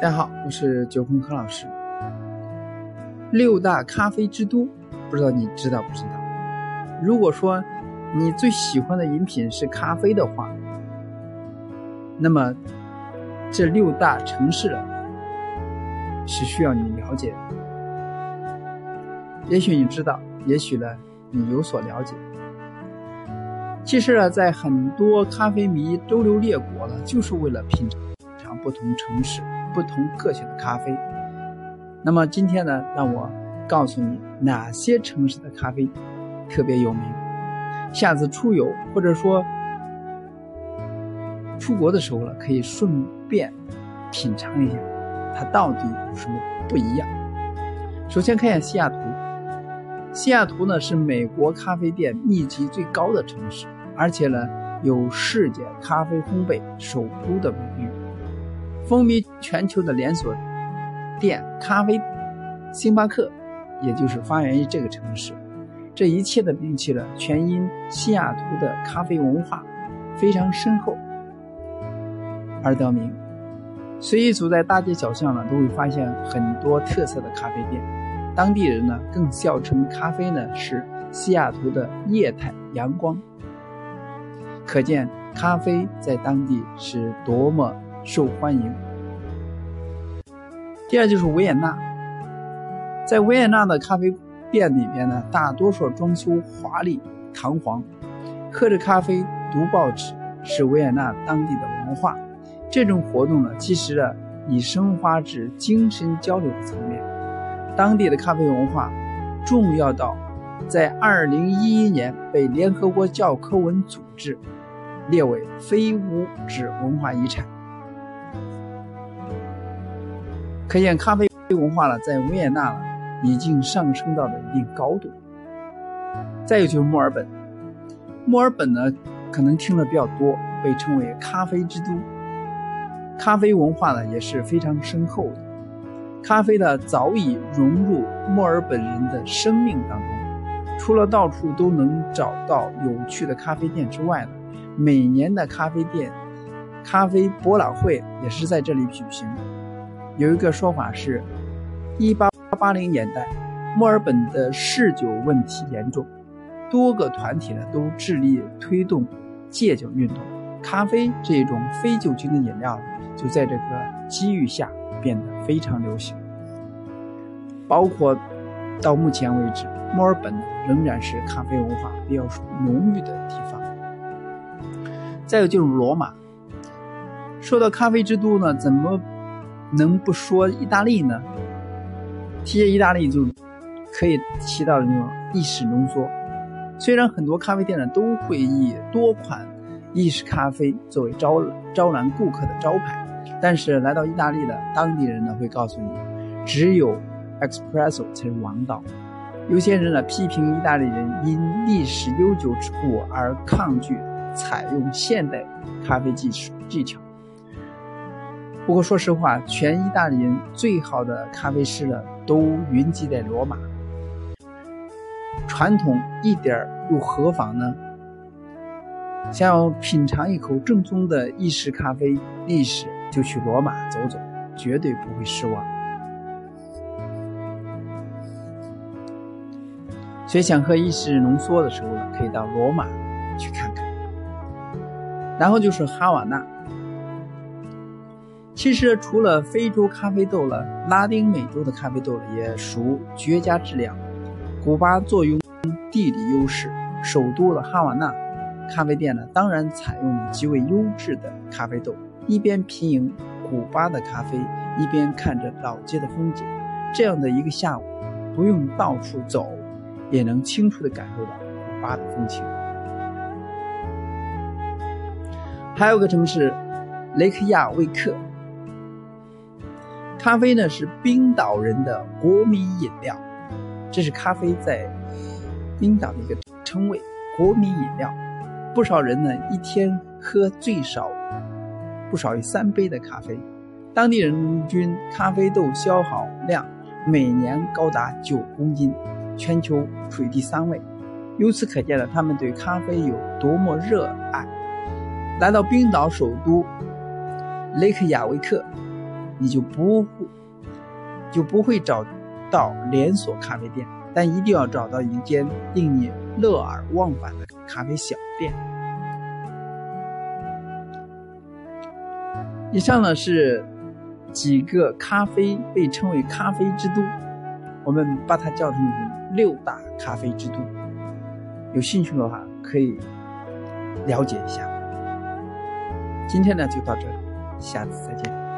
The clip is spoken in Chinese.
大家好，我是九坤柯老师。六大咖啡之都，不知道你知道不知道？如果说你最喜欢的饮品是咖啡的话，那么这六大城市是需要你了解的。也许你知道，也许呢你有所了解。其实呢，在很多咖啡迷周游列国了，就是为了品尝不同城市。不同个性的咖啡。那么今天呢，让我告诉你哪些城市的咖啡特别有名。下次出游或者说出国的时候呢，可以顺便品尝一下它到底有什么不一样。首先看一下西雅图。西雅图呢是美国咖啡店密集最高的城市，而且呢有世界咖啡烘焙首都的美誉。风靡全球的连锁店咖啡星巴克，也就是发源于这个城市。这一切的名气呢，全因西雅图的咖啡文化非常深厚而得名。随意走在大街小巷呢，都会发现很多特色的咖啡店。当地人呢，更笑称咖啡呢是西雅图的液态阳光。可见咖啡在当地是多么。受欢迎。第二就是维也纳，在维也纳的咖啡店里边呢，大多数装修华丽堂皇，喝着咖啡读报纸是维也纳当地的文化。这种活动呢，其实呢已升华至精神交流的层面。当地的咖啡文化重要到，在二零一一年被联合国教科文组织列为非物质文化遗产。可见咖啡文化呢，在维也纳呢已经上升到了一定高度。再有就是墨尔本，墨尔本呢可能听的比较多，被称为咖啡之都。咖啡文化呢也是非常深厚的，咖啡呢早已融入墨尔本人的生命当中。除了到处都能找到有趣的咖啡店之外呢，每年的咖啡店、咖啡博览会也是在这里举行。有一个说法是，一八八零年代，墨尔本的嗜酒问题严重，多个团体呢都致力推动戒酒运动。咖啡这种非酒精的饮料，就在这个机遇下变得非常流行。包括到目前为止，墨尔本仍然是咖啡文化比较浓郁的地方。再有就是罗马，说到咖啡之都呢，怎么？能不说意大利呢？提起意大利，就可以提到那种意式浓缩。虽然很多咖啡店呢都会以多款意式咖啡作为招招揽顾客的招牌，但是来到意大利的当地人呢会告诉你，只有 espresso 才是王道。有些人呢批评意大利人因历史悠久之故而抗拒采用现代咖啡技术技巧。不过说实话，全意大利人最好的咖啡师呢，都云集在罗马。传统一点又何妨呢？想要品尝一口正宗的意式咖啡历史，就去罗马走走，绝对不会失望。所以想喝意式浓缩的时候呢，可以到罗马去看看。然后就是哈瓦那。其实除了非洲咖啡豆了，拉丁美洲的咖啡豆也属绝佳质量。古巴坐拥地理优势，首都了哈瓦那咖啡店呢，当然采用了极为优质的咖啡豆。一边品饮古巴的咖啡，一边看着老街的风景，这样的一个下午，不用到处走，也能清楚地感受到古巴的风情。还有个城市，雷克雅未克。咖啡呢是冰岛人的国民饮料，这是咖啡在冰岛的一个称谓，国民饮料。不少人呢一天喝最少不少于三杯的咖啡，当地人均咖啡豆消耗量每年高达九公斤，全球处于第三位。由此可见了他们对咖啡有多么热爱。来到冰岛首都雷克雅维克。你就不会就不会找到连锁咖啡店，但一定要找到一间令你乐而忘返的咖啡小店。以上呢是几个咖啡被称为咖啡之都，我们把它叫成六大咖啡之都。有兴趣的话可以了解一下。今天呢就到这里，下次再见。